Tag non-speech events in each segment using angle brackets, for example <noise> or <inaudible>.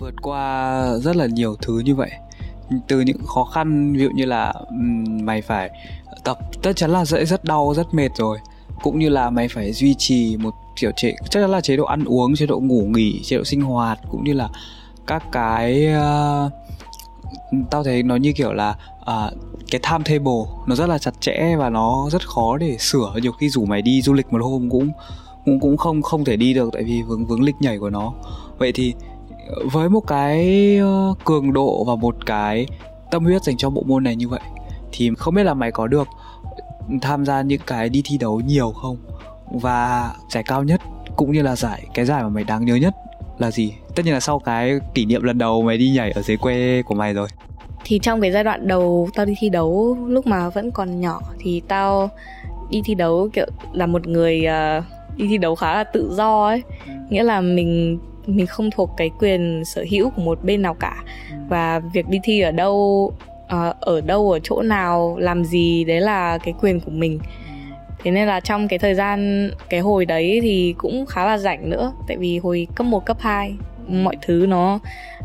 vượt qua rất là nhiều thứ như vậy. Từ những khó khăn ví dụ như là mày phải tập chắc chắn là sẽ rất đau rất mệt rồi. Cũng như là mày phải duy trì một kiểu chế chắc chắn là chế độ ăn uống chế độ ngủ nghỉ chế độ sinh hoạt cũng như là các cái uh, tao thấy nó như kiểu là uh, cái timetable nó rất là chặt chẽ và nó rất khó để sửa. Nhiều khi rủ mày đi du lịch một hôm cũng cũng cũng không không thể đi được tại vì vướng vướng lịch nhảy của nó. Vậy thì với một cái ờ, cường độ và một cái tâm huyết dành cho bộ môn này như vậy thì không biết là mày có được tham gia những cái đi thi đấu nhiều không? Và giải cao nhất cũng như là giải cái giải mà mày đáng nhớ nhất là gì? Tất nhiên là sau cái kỷ niệm lần đầu mày đi nhảy ở dưới quê của mày rồi. Thì trong cái giai đoạn đầu tao đi thi đấu lúc mà vẫn còn nhỏ thì tao đi thi đấu kiểu là một người uh, đi thi đấu khá là tự do ấy. Ừ. nghĩa là mình mình không thuộc cái quyền sở hữu của một bên nào cả. Và việc đi thi ở đâu ờ, ở đâu ở chỗ nào làm gì đấy là cái quyền của mình. Thế nên là trong cái thời gian cái hồi đấy thì cũng khá là rảnh nữa. Tại vì hồi cấp 1, cấp 2 mọi thứ nó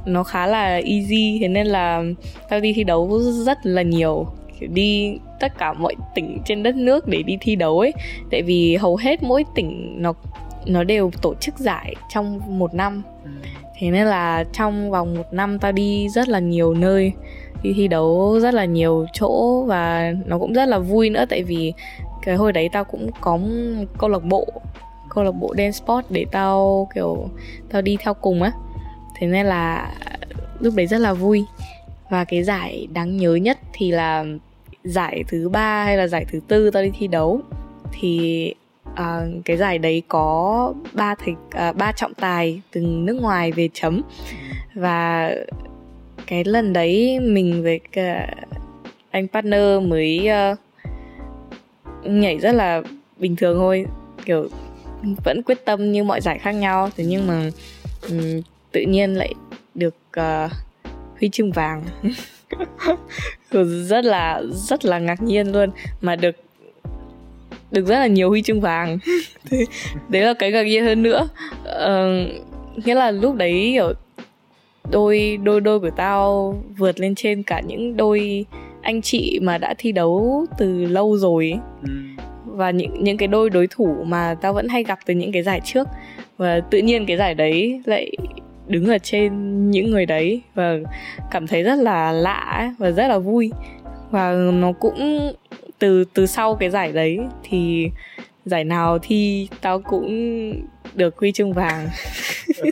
nó khá là easy. Thế nên là tao đi thi đấu rất là nhiều. Kiểu đi tất cả mọi tỉnh trên đất nước để đi thi đấu ấy. Tại vì hầu hết mỗi tỉnh nó nó đều tổ chức giải trong một năm. Thế nên là trong vòng một năm tao đi rất là nhiều nơi, đi thi đấu rất là nhiều chỗ và nó cũng rất là vui nữa. Tại vì cái hồi đấy tao cũng có câu lạc bộ, câu lạc bộ dance sport để tao, kiểu, tao đi theo cùng á. Thế nên là lúc đấy rất là vui. Và cái giải đáng nhớ nhất thì là giải thứ ba hay là giải thứ tư tao đi thi đấu. Thì à, cái giải đấy có ba thầy à, ba trọng tài từ nước ngoài về chấm. Và cái lần đấy mình với cả anh partner mới uh, nhảy rất là bình thường thôi. Kiểu vẫn quyết tâm như mọi giải khác nhau. Thế nhưng mà um, tự nhiên lại được uh, huy chương vàng. <laughs> Rất là rất là ngạc nhiên luôn. Mà được được rất là nhiều huy chương vàng. <laughs> Đấy là cái ngạc nhiên hơn nữa. Uh, nghĩa là lúc đấy kiểu đôi đôi đôi của tao vượt lên trên cả những đôi anh chị mà đã thi đấu từ lâu rồi ừ. và những những cái đôi đối thủ mà tao vẫn hay gặp từ những cái giải trước. Và tự nhiên cái giải đấy lại đứng ở trên những người đấy và cảm thấy rất là lạ và rất là vui. Và nó cũng từ từ sau cái giải đấy thì giải nào thi tao cũng được huy chương vàng. <laughs>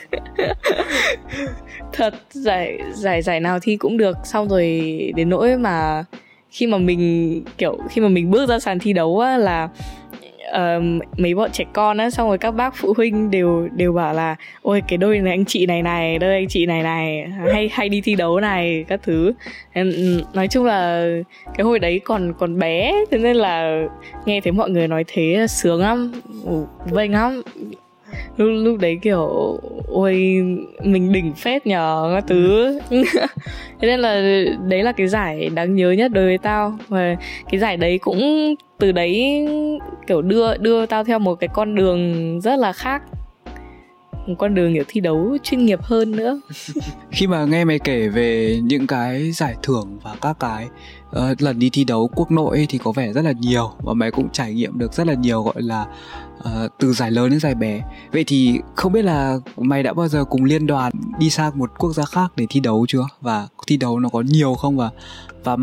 Thật giải giải giải nào thi cũng được. Xong rồi đến nỗi mà khi mà mình kiểu khi mà mình bước ra sàn thi đấu á, là uh, mấy bọn trẻ con á xong rồi các bác phụ huynh đều đều bảo là ôi cái đôi này anh chị này này đôi anh chị này này hay hay đi thi đấu này các thứ. Nói chung là cái hồi đấy còn còn bé thế nên là nghe thấy mọi người nói thế sướng lắm vênh lắm. Lúc lúc đấy kiểu ôi mình đỉnh phết nhờ các thứ. <laughs> Thế nên là đấy là cái giải đáng nhớ nhất đối với tao. Và cái giải đấy cũng từ đấy kiểu đưa đưa tao theo một cái con đường rất là khác. Một con đường kiểu thi đấu chuyên nghiệp hơn nữa. <laughs> Khi mà nghe mày kể về những cái giải thưởng và các cái uh, lần đi thi đấu quốc nội thì có vẻ rất là nhiều và mày cũng trải nghiệm được rất là nhiều gọi là uh, từ giải lớn đến giải bé. Vậy thì không biết là mày đã bao giờ cùng liên đoàn đi sang một quốc gia khác để thi đấu chưa? Và thi đấu nó có nhiều không? Và và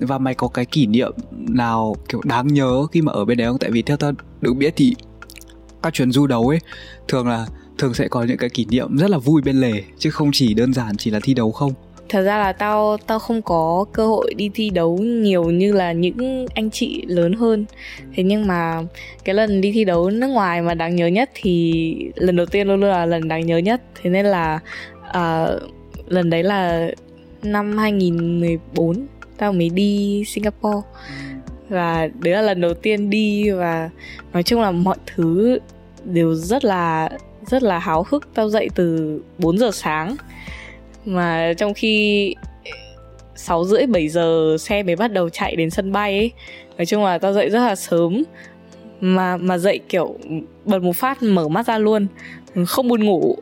và mày có cái kỷ niệm nào kiểu đáng nhớ khi mà ở bên đấy không? Tại vì theo tao được biết thì các chuyến du đấu ấy thường là thường sẽ có những cái kỷ niệm rất là vui bên lề chứ không chỉ đơn giản chỉ là thi đấu không thật ra là tao tao không có cơ hội đi thi đấu nhiều như là những anh chị lớn hơn. Thế nhưng mà cái lần đi thi đấu nước ngoài mà đáng nhớ nhất thì lần đầu tiên luôn luôn là lần đáng nhớ nhất. Thế nên là uh, lần đấy là năm 2014 tao mới đi Singapore. Và đấy là lần đầu tiên đi và nói chung là mọi thứ đều rất là rất là háo hức. Tao dậy từ 4 giờ sáng mà trong khi 6 rưỡi 7 giờ xe mới bắt đầu chạy đến sân bay ấy, nói chung là tao dậy rất là sớm. Mà mà dậy kiểu bật một phát mở mắt ra luôn, không buồn ngủ.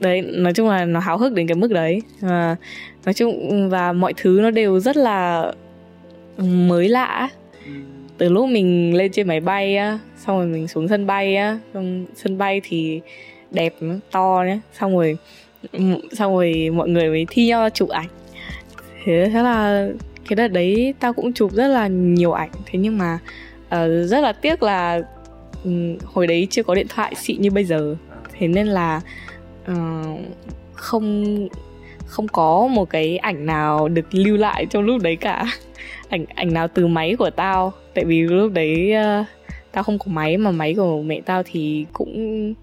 Đấy, nói chung là nó háo hức đến cái mức đấy. Và nói chung, và mọi thứ nó đều rất là mới lạ từ lúc mình lên trên máy bay á, xong rồi mình xuống sân bay á, xong sân bay thì đẹp, to nhé xong rồi xong rồi mọi người mới thi nhau chụp ảnh. Thế thế là cái đợt đấy tao cũng chụp rất là nhiều ảnh. Thế nhưng mà uh, rất là tiếc là um, hồi đấy chưa có điện thoại xịn như bây giờ. Thế nên là uh, không không có một cái ảnh nào được lưu lại trong lúc đấy cả. <laughs> Ảnh ảnh nào từ máy của tao. Tại vì lúc đấy uh, tao không có máy mà máy của mẹ tao thì cũng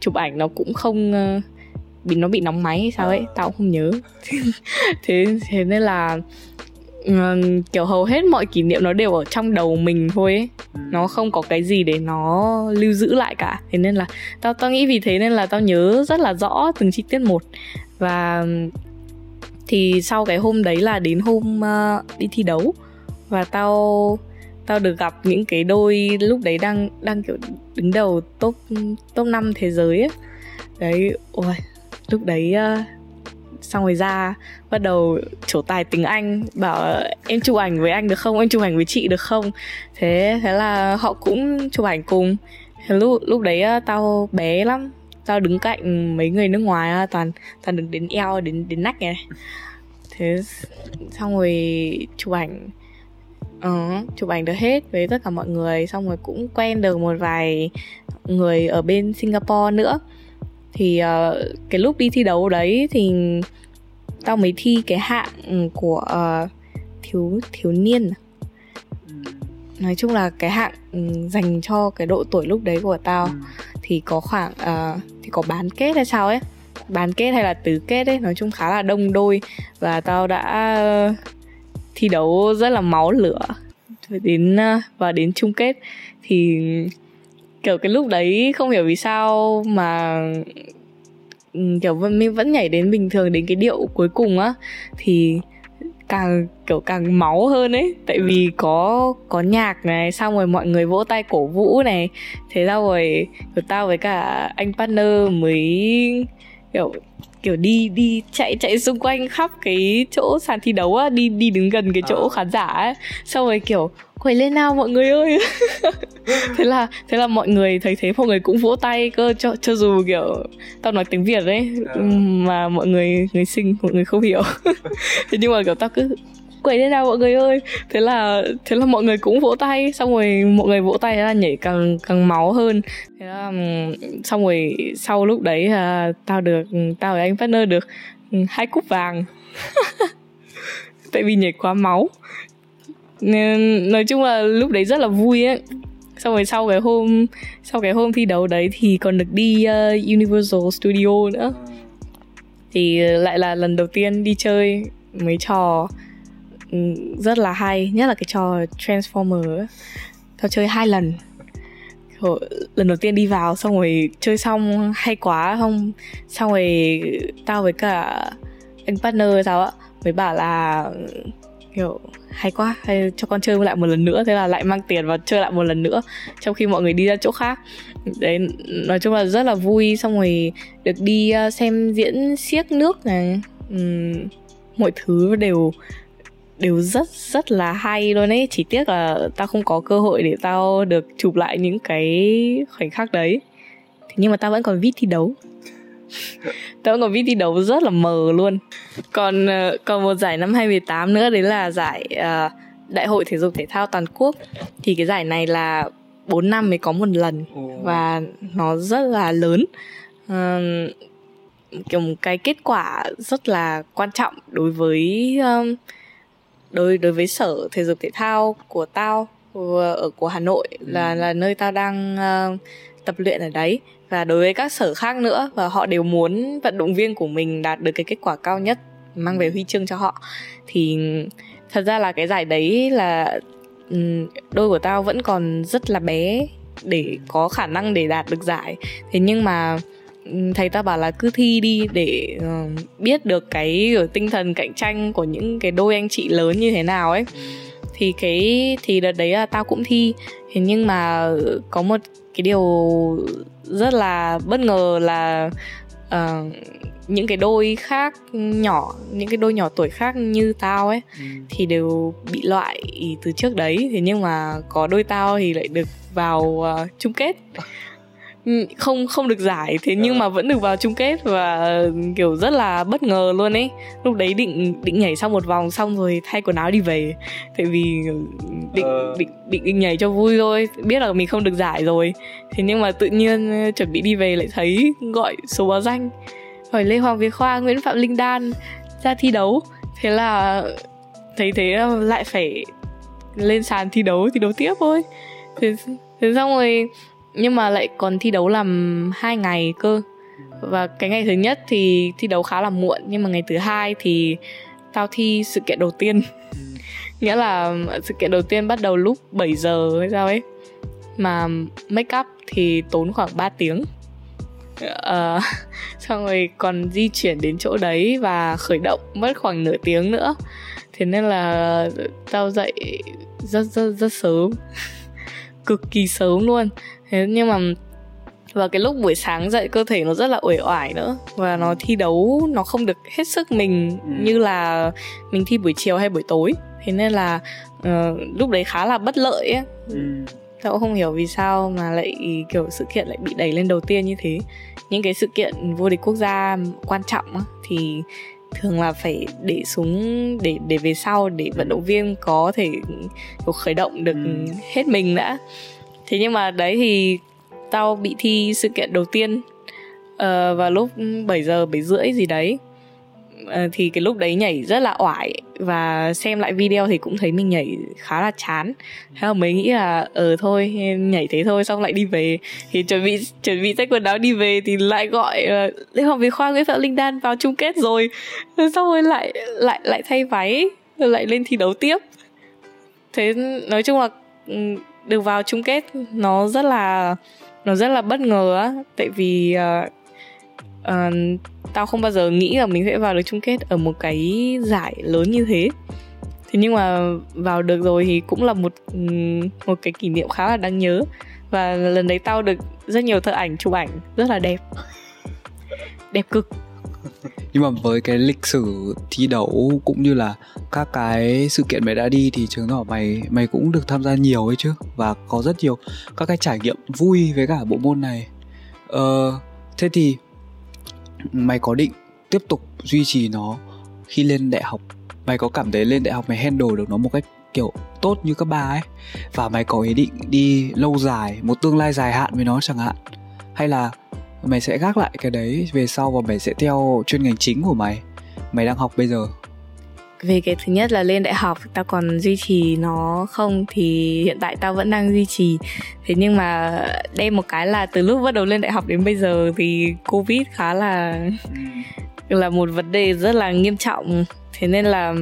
chụp ảnh nó cũng không uh, bị nó bị nóng máy hay sao ấy tao cũng không nhớ. <laughs> Thế thế nên là um, kiểu hầu hết mọi kỷ niệm nó đều ở trong đầu mình thôi ấy. Nó không có cái gì để nó lưu giữ lại cả. Thế nên là tao tao nghĩ vì thế nên là tao nhớ rất là rõ từng chi tiết một. Và thì sau cái hôm đấy là đến hôm uh, đi thi đấu. Và tao tao được gặp những cái đôi lúc đấy đang đang kiểu đứng đầu top top 5 thế giới ấy. đấy ôi lúc đấy uh, xong rồi ra bắt đầu trổ tài tiếng anh bảo em chụp ảnh với anh được không? Em chụp ảnh với chị được không? Thế thế là họ cũng chụp ảnh cùng. Lúc lúc đấy ờ, tao bé lắm. Tao đứng cạnh mấy người nước ngoài ờ, toàn toàn đứng đến eo đến đến nách này. Thế xong rồi chụp ảnh. Ừ, chụp ảnh được hết với tất cả mọi người. Xong rồi cũng quen được một vài người ở bên Singapore nữa thì uh, cái lúc đi thi đấu đấy thì tao mới thi cái hạng của uh, thiếu thiếu niên à? nói chung là cái hạng dành cho cái độ tuổi lúc đấy của tao ừ. thì có khoảng uh, thì có bán kết hay sao ấy bán kết hay là tứ kết ấy nói chung khá là đông đôi và tao đã thi đấu rất là máu lửa đến và đến chung kết thì kiểu cái lúc đấy không hiểu vì sao mà ừ, kiểu mình vẫn nhảy đến bình thường đến cái điệu cuối cùng á thì càng kiểu càng máu hơn ấy. Tại vì có có nhạc này xong rồi mọi người vỗ tay cổ vũ này. Thế ra rồi của tao với cả anh partner mới kiểu kiểu đi đi chạy chạy xung quanh khắp cái chỗ sàn thi đấu á đi đi đứng gần cái chỗ à. khán giả ấy xong rồi kiểu quẩy lên nào mọi người ơi. <laughs> Thế là thế là mọi người thấy thế mọi người cũng vỗ tay cơ cho cho dù kiểu tao nói tiếng việt đấy à. mà mọi người người sinh mọi người không hiểu. <laughs> Thế nhưng mà kiểu tao cứ quẩy lên nào mọi người ơi. Thế là thế là mọi người cũng vỗ tay xong rồi mọi người vỗ tay là nhảy càng càng máu hơn. Thế là xong rồi sau lúc đấy là tao được tao với anh partner được hai cúp vàng. <laughs> Tại vì nhảy quá máu nên nói chung là lúc đấy rất là vui ấy. Xong rồi sau cái hôm sau cái hôm thi đấu đấy thì còn được đi uh, Universal Studio nữa. Thì ờ, lại là lần đầu tiên đi chơi mấy trò ừ, rất là hay nhất là cái trò Transformer tao chơi hai lần. Ờ, lần đầu tiên đi vào xong rồi chơi xong hay quá không xong rồi tao với cả anh partner sao ạ mới bảo là kiểu hay quá hay cho con chơi lại một lần nữa thế là lại mang tiền và chơi lại một lần nữa trong khi mọi người đi ra chỗ khác. Đấy nói chung là rất là vui xong rồi được đi ờ, xem diễn xiếc nước này. Uhm, mọi thứ đều đều rất rất là hay luôn ấy. Chỉ tiếc là tao không có cơ hội để tao được chụp lại những cái khoảnh khắc đấy. Thế nhưng mà tao vẫn còn vít thi đấu. <laughs> tao còn viết thi đấu rất là mờ luôn. Còn ờ, còn một giải năm 2018 nữa đấy là giải uh, đại hội thể dục thể thao toàn quốc. Thì cái giải này là 4 năm mới có một lần và nó rất là lớn. Uh, kiểu một cái kết quả rất là quan trọng đối với um, đối đối với sở thể dục thể thao của tao ở của Hà Nội là ừ. là nơi tao đang uh, tập luyện ở đấy. Và đối với các sở khác nữa, và họ đều muốn vận động viên của mình đạt được cái kết quả cao nhất, mang về huy chương cho họ. Thì thật ra là cái giải đấy là đôi của tao vẫn còn rất là bé để có khả năng để đạt được giải. Thế nhưng mà thầy ta bảo là cứ thi đi để ờ, biết được cái tinh thần cạnh tranh của những cái đôi anh chị lớn như thế nào ấy thì cái thì đợt đấy là tao cũng thi. Thế nhưng mà có một cái điều rất là bất ngờ là uh, những cái đôi khác nhỏ những cái đôi nhỏ tuổi khác như tao ấy ừ. thì đều bị loại từ trước đấy. Thế nhưng mà có đôi tao thì lại được vào uh, chung kết không không được giải thế nhưng mà vẫn được vào chung kết và kiểu rất là bất ngờ luôn ấy. Lúc đấy định định nhảy sau một vòng xong rồi thay quần áo đi về. Tại vì định ờ. định định nhảy cho vui thôi biết là mình không được giải rồi. Thế nhưng mà tự nhiên ờ, chuẩn bị đi về lại thấy gọi số báo danh. Hỏi lê hoàng việt khoa nguyễn phạm linh đan ra thi đấu. Thế là thấy thế lại phải lên sàn thi đấu thi đấu tiếp thôi. Thế, thế xong rồi nhưng mà lại còn thi đấu làm hai ngày cơ. Và cái ngày thứ nhất thì thi đấu khá là muộn nhưng mà ngày thứ hai thì tao thi sự kiện đầu tiên. <laughs> Nghĩa là sự kiện đầu tiên bắt đầu lúc 7 giờ hay sao ấy. Mà make up thì tốn khoảng 3 tiếng. Uh, <laughs> xong rồi còn di chuyển đến chỗ đấy và khởi động mất khoảng nửa tiếng nữa. Thế nên là tao dậy rất rất rất sớm <laughs> cực kỳ sớm luôn. Thế nhưng mà và cái lúc buổi sáng dậy cơ thể nó rất là uể oải nữa. Và nó thi đấu nó không được hết sức mình ừ. như là mình thi buổi chiều hay buổi tối. Thế nên là uh, lúc đấy khá là bất lợi ấy. Ừ. tao cũng không hiểu vì sao mà lại kiểu sự kiện lại bị đẩy lên đầu tiên như thế. Những cái sự kiện vô địch quốc gia quan trọng thì thường là phải để xuống để để về sau để vận động viên có thể khởi động được ừ. hết mình đã thế nhưng mà đấy thì tao bị thi sự kiện đầu tiên uh, vào lúc 7 giờ 7 rưỡi gì đấy Ờ, thì cái lúc đấy nhảy rất là oải và xem lại video thì cũng thấy mình nhảy khá là chán. Thế là mới nghĩ là ờ thôi nhảy thế thôi xong lại đi về. Thì chuẩn bị chuẩn bị xách quần áo đi về thì lại gọi uh, lê hoàng khoa nguyễn phạm linh đan vào chung kết rồi. Xong rồi lại lại lại thay váy lại lên thi đấu tiếp. Thế nói chung là ừ, được vào chung kết nó rất là nó rất là bất ngờ á. Tại vì uh, uh, tao không bao giờ nghĩ là mình sẽ vào được chung kết ở một cái giải lớn như thế. Thế nhưng mà vào được rồi thì cũng là một một cái kỷ niệm khá là đáng nhớ. Và lần đấy tao được rất nhiều thợ ảnh chụp ảnh rất là đẹp. Đẹp cực. <laughs> Nhưng mà với cái lịch sử thi đấu cũng như là các cái sự kiện mày đã đi thì chứng tỏ mày mày cũng được tham gia nhiều ấy chứ. Và có rất nhiều các cái trải nghiệm vui với cả bộ môn này. Ờ, thế thì mày có định tiếp tục duy trì nó khi lên đại học? Mày có cảm thấy lên đại học mày handle được nó một cách, kiểu, tốt như các ba ấy? Và mày có ý định đi lâu dài, một tương lai dài hạn với nó chẳng hạn? Hay là mày sẽ gác lại cái đấy về sau và mày sẽ theo chuyên ngành chính của mày? Mày đang học bây giờ về cái thứ nhất là lên đại học tao còn duy trì nó không thì hiện tại tao vẫn đang duy trì. Thế nhưng mà đem một cái là từ lúc bắt đầu lên đại học đến bây giờ thì covid khá là là một vấn đề rất là nghiêm trọng. Thế nên là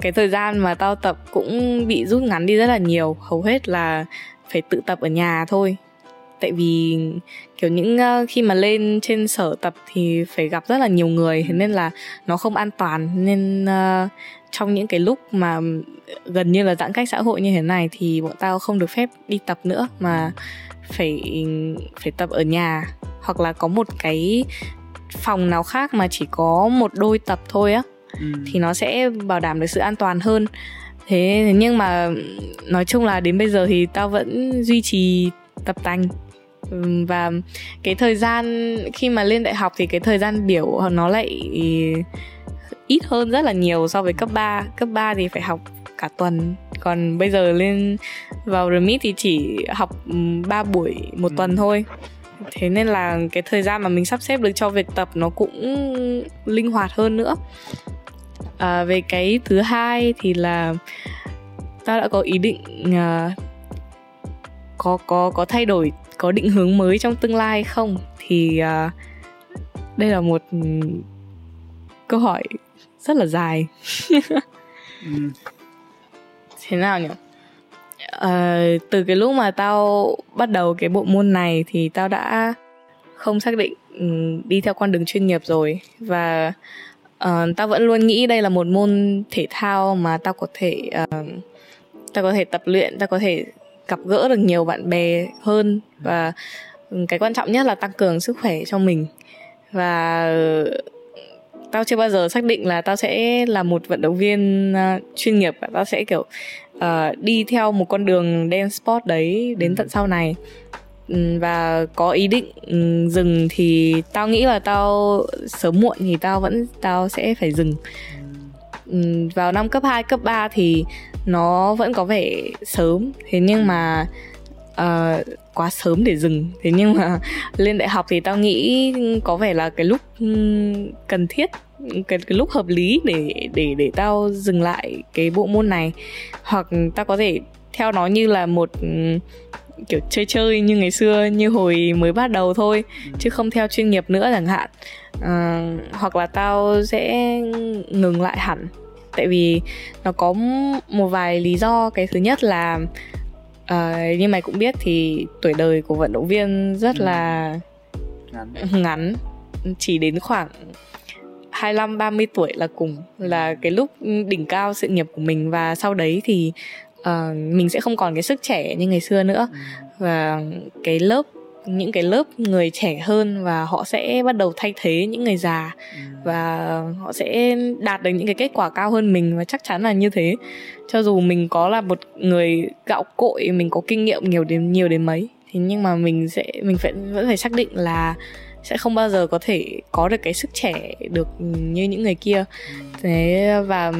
cái thời gian mà tao tập cũng bị rút ngắn đi rất là nhiều. Hầu hết là phải tự tập ở nhà thôi. Tại vì kiểu những uh, khi mà lên trên sở tập thì phải gặp rất là nhiều người thế nên là nó không an toàn. Nên uh, trong những cái lúc mà gần như là giãn cách xã hội như thế này thì bọn tao không được phép đi tập nữa mà phải phải tập ở nhà. Hoặc là có một cái phòng nào khác mà chỉ có một đôi tập thôi á ừ. thì nó sẽ bảo đảm được sự an toàn hơn. Thế nhưng mà nói chung là đến bây giờ thì tao vẫn duy trì tập tành. Và cái thời gian khi mà lên đại học thì cái thời gian biểu nó lại ít hơn rất là nhiều so với cấp 3 cấp 3 thì phải học cả tuần. Còn bây giờ lên vào remit thì chỉ học 3 buổi một tuần thôi. Thế nên là cái thời gian mà mình sắp xếp được cho việc tập nó cũng linh hoạt hơn nữa. À, về cái thứ hai thì là ta đã có ý định uh, có có có thay đổi có định hướng mới trong tương lai không? Thì uh, đây là một câu hỏi rất là dài. Ừ. <laughs> thế nào nhỉ? Uh, từ cái lúc mà tao bắt đầu cái bộ môn này thì tao đã không xác định um, đi theo con đường chuyên nghiệp rồi. Và uh, tao vẫn luôn nghĩ đây là một môn thể thao mà tao có thể uh, tao có thể tập luyện tao có thể gặp gỡ được nhiều bạn bè hơn. Và ừ, cái quan trọng nhất là tăng cường sức khỏe cho mình. Và tao chưa bao giờ xác định là tao sẽ là một vận động viên uh, chuyên nghiệp và tao sẽ kiểu uh, đi theo một con đường dance sport đấy đến tận sau này. Và có ý định dừng thì tao nghĩ là tao sớm muộn thì tao vẫn tao sẽ phải dừng. Vào năm cấp 2, cấp 3 thì nó vẫn có vẻ sớm. Thế nhưng mà uh, quá sớm để dừng. Thế nhưng mà lên đại học thì tao nghĩ có vẻ là cái lúc ừ, cần thiết cái, cái lúc hợp lý để để để tao dừng lại cái bộ môn này. Hoặc tao có thể theo nó như là một ừ, kiểu chơi chơi như ngày xưa như hồi mới bắt đầu thôi chứ không theo chuyên nghiệp nữa chẳng hạn. À, hoặc là tao sẽ ngừng lại hẳn. Tại vì nó có một vài lý do. Cái thứ nhất là uh, như mày cũng biết thì tuổi đời của vận động viên rất ừ. là ngắn. ngắn chỉ đến khoảng 25 30 tuổi là cùng là cái lúc đỉnh cao sự nghiệp của mình và sau đấy thì uh, mình sẽ không còn cái sức trẻ như ngày xưa nữa ừ. và cái lớp những cái lớp người trẻ hơn và họ sẽ bắt đầu thay thế những người già ừ. và họ sẽ đạt được những cái kết quả cao hơn mình và chắc chắn là như thế cho dù mình có là một người gạo cội mình có kinh nghiệm nhiều đến nhiều đến mấy thì nhưng mà mình sẽ mình phải vẫn phải xác định là sẽ không bao giờ có thể có được cái sức trẻ được như những người kia ừ. thế và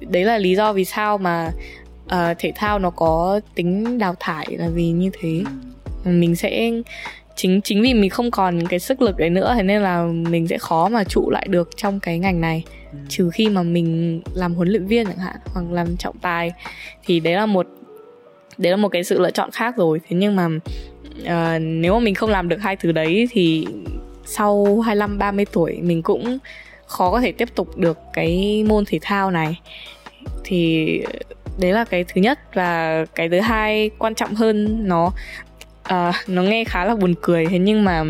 đấy là lý do vì sao mà uh, thể thao nó có tính đào thải là vì như thế ừ. Mình sẽ chính chính vì mình không còn cái sức lực đấy nữa thế nên là mình sẽ khó mà trụ lại được trong cái ngành này. Ừ. trừ khi mà mình làm huấn luyện viên chẳng hạn hoặc làm trọng tài thì đấy là một đấy là một cái sự lựa chọn khác rồi. Thế nhưng mà uh, nếu mà mình không làm được hai thứ đấy thì sau 25 30 tuổi mình cũng khó có thể tiếp tục được cái môn thể thao này. Thì đấy là cái thứ nhất và cái thứ hai quan trọng hơn nó uh, nó nghe khá là buồn cười thế nhưng mà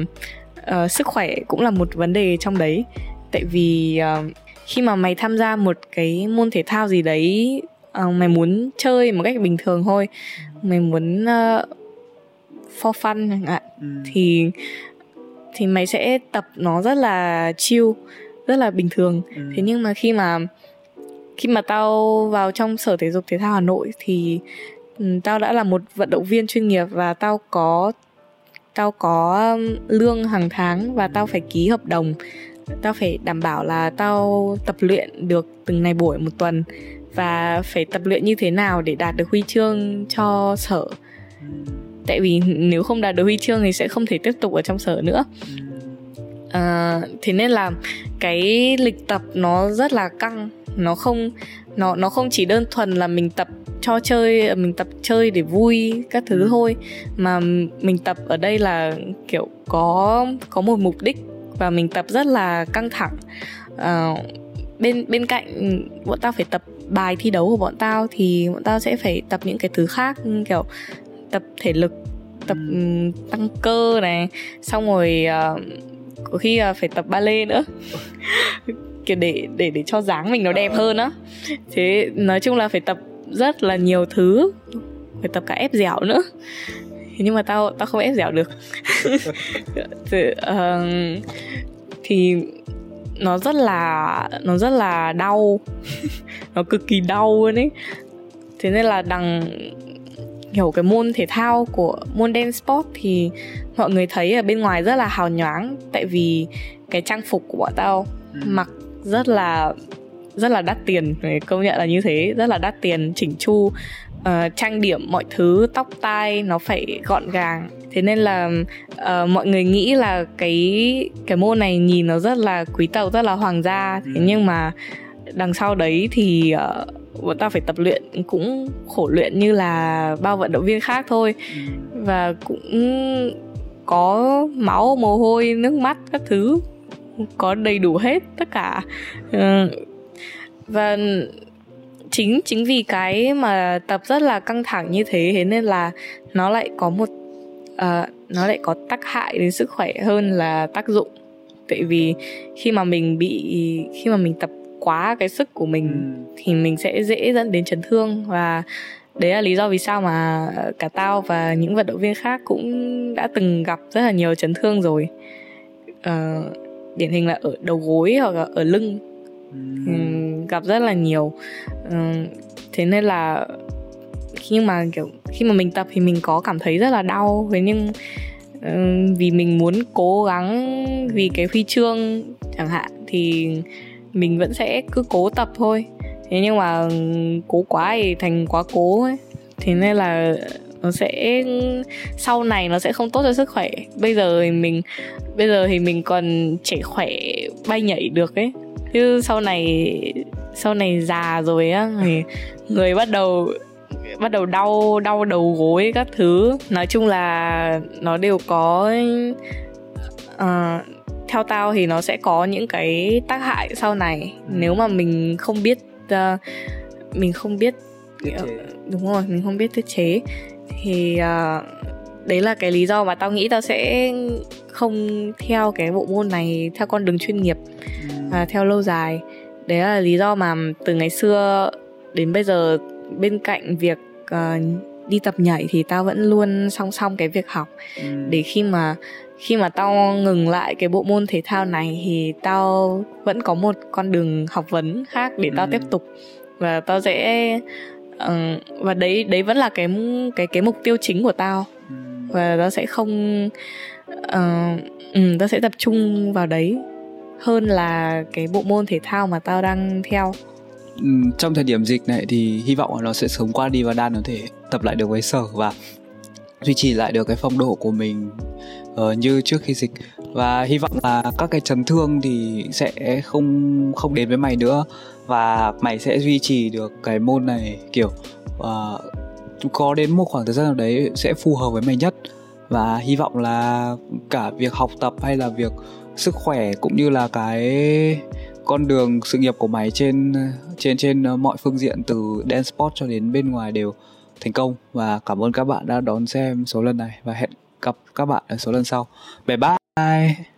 uh, sức khỏe cũng là một vấn đề trong đấy tại vì uh, khi mà mày tham gia một cái môn thể thao gì đấy uh, mày muốn chơi một cách bình thường thôi mày muốn uh, for fun chẳng hạn ừ. thì thì mày sẽ tập nó rất là chill rất là bình thường ừ. thế nhưng mà khi mà khi mà tao vào trong sở thể dục thể thao hà nội thì Ừ, tao đã là một vận động viên chuyên nghiệp và tao có tao có um, lương hàng tháng và tao phải ký hợp đồng. Tao phải đảm bảo là tao tập luyện được từng ngày buổi một tuần và phải tập luyện như thế nào để đạt được huy chương cho sở. Tại vì nếu không đạt được huy chương thì sẽ không thể tiếp tục ở trong sở nữa. À, thế nên là cái lịch tập nó rất là căng. Nó không nó nó không chỉ đơn thuần là mình tập cho chơi mình tập chơi để vui các thứ thôi. Mà mình tập ở đây là kiểu có có một mục đích và mình tập rất là căng thẳng. À, bên bên cạnh bọn tao phải tập bài thi đấu của bọn tao thì bọn tao sẽ phải tập những cái thứ khác kiểu tập thể lực tập tăng cơ này xong rồi uh, có khi uh, phải tập ballet nữa. <laughs> Kiểu để để để cho dáng mình nó đẹp hơn á. Thế nói chung là phải tập rất là nhiều thứ. Phải tập cả ép dẻo nữa. Nhưng mà tao tao không ép dẻo được. <laughs> Thì, uh, thì nó rất là nó rất là đau. <laughs> Nó cực kỳ đau luôn ấy. Thế nên là đằng kiểu cái môn thể thao của môn dance sport thì mọi người thấy ở bên ngoài rất là hào nhoáng. Tại vì cái trang phục của bọn tao ừ. mặc rất là rất là đắt tiền phải công nhận là như thế rất là đắt tiền chỉnh chu uh, trang điểm mọi thứ tóc tai nó phải gọn gàng thế nên là uh, mọi người nghĩ là cái cái môn này nhìn nó rất là quý tộc rất là hoàng gia thế ừ. nhưng mà đằng sau đấy thì uh, bọn ta phải tập luyện cũng khổ luyện như là bao vận động viên khác thôi ừ. và cũng có máu mồ hôi nước mắt các thứ có đầy đủ hết tất cả uh, và chính chính vì cái mà tập rất là căng thẳng như thế thế nên là nó lại có một uh, nó lại có tác hại đến sức khỏe hơn là tác dụng. Tại vì khi mà mình bị khi mà mình tập quá cái sức của mình ừ. thì mình sẽ dễ dẫn đến chấn thương. Và đấy là lý do vì sao mà cả tao và những vận động viên khác cũng đã từng gặp rất là nhiều chấn thương rồi. Uh, điển hình là ở đầu gối hoặc là ở lưng um, gặp rất là nhiều. Um, thế nên là khi mà kiểu khi mà mình tập thì mình có cảm thấy rất là đau. Thế nhưng vì mình muốn cố gắng vì cái huy chương chẳng hạn thì mình vẫn sẽ cứ cố tập thôi. Thế nhưng mà cố quá thì thành quá cố ấy. Thế nên là nó sẽ sau này nó sẽ không tốt cho sức khỏe. Bây giờ thì mình bây giờ thì mình còn trẻ khỏe bay nhảy được ấy chứ sau này sau này già rồi á thì người bắt đầu bắt đầu đau đau đầu gối các thứ. Nói chung là nó đều có uh, theo tao thì nó sẽ có những cái tác hại sau này. Nếu mà mình không biết uh, mình không biết đúng rồi mình không biết tiết chế thì uh, đấy là cái lý do mà tao nghĩ tao sẽ không theo cái bộ môn này theo con đường chuyên nghiệp và theo lâu dài đấy là lý do mà từ ngày xưa đến bây giờ bên cạnh việc uh, đi tập nhảy thì tao vẫn luôn song song cái việc học ừ. để khi mà khi mà tao ngừng lại cái bộ môn thể thao này thì tao vẫn có một con đường học vấn khác để tao ừ. tiếp tục và tao sẽ uh, và đấy đấy vẫn là cái cái cái mục tiêu chính của tao ừ. và tao sẽ không uh, um, tao sẽ tập trung vào đấy hơn là cái bộ môn thể thao mà tao đang theo. Ừ, trong thời điểm dịch này thì hy vọng là nó sẽ sớm qua đi và đan có thể tập lại được với sở và duy trì lại được cái phong độ của mình uh, như trước khi dịch. Và hy vọng là các cái chấn thương thì sẽ không không đến với mày nữa và mày sẽ duy trì được cái môn này kiểu uh, có đến một khoảng thời gian nào đấy sẽ phù hợp với mày nhất. Và hy vọng là cả việc học tập hay là việc sức khỏe cũng như là cái con đường sự nghiệp của mày trên trên trên ờ, mọi phương diện từ dance sport cho đến bên ngoài đều thành công. Và cảm ơn các bạn đã đón xem số lần này. Và hẹn gặp các bạn ở số lần sau. Bye bye!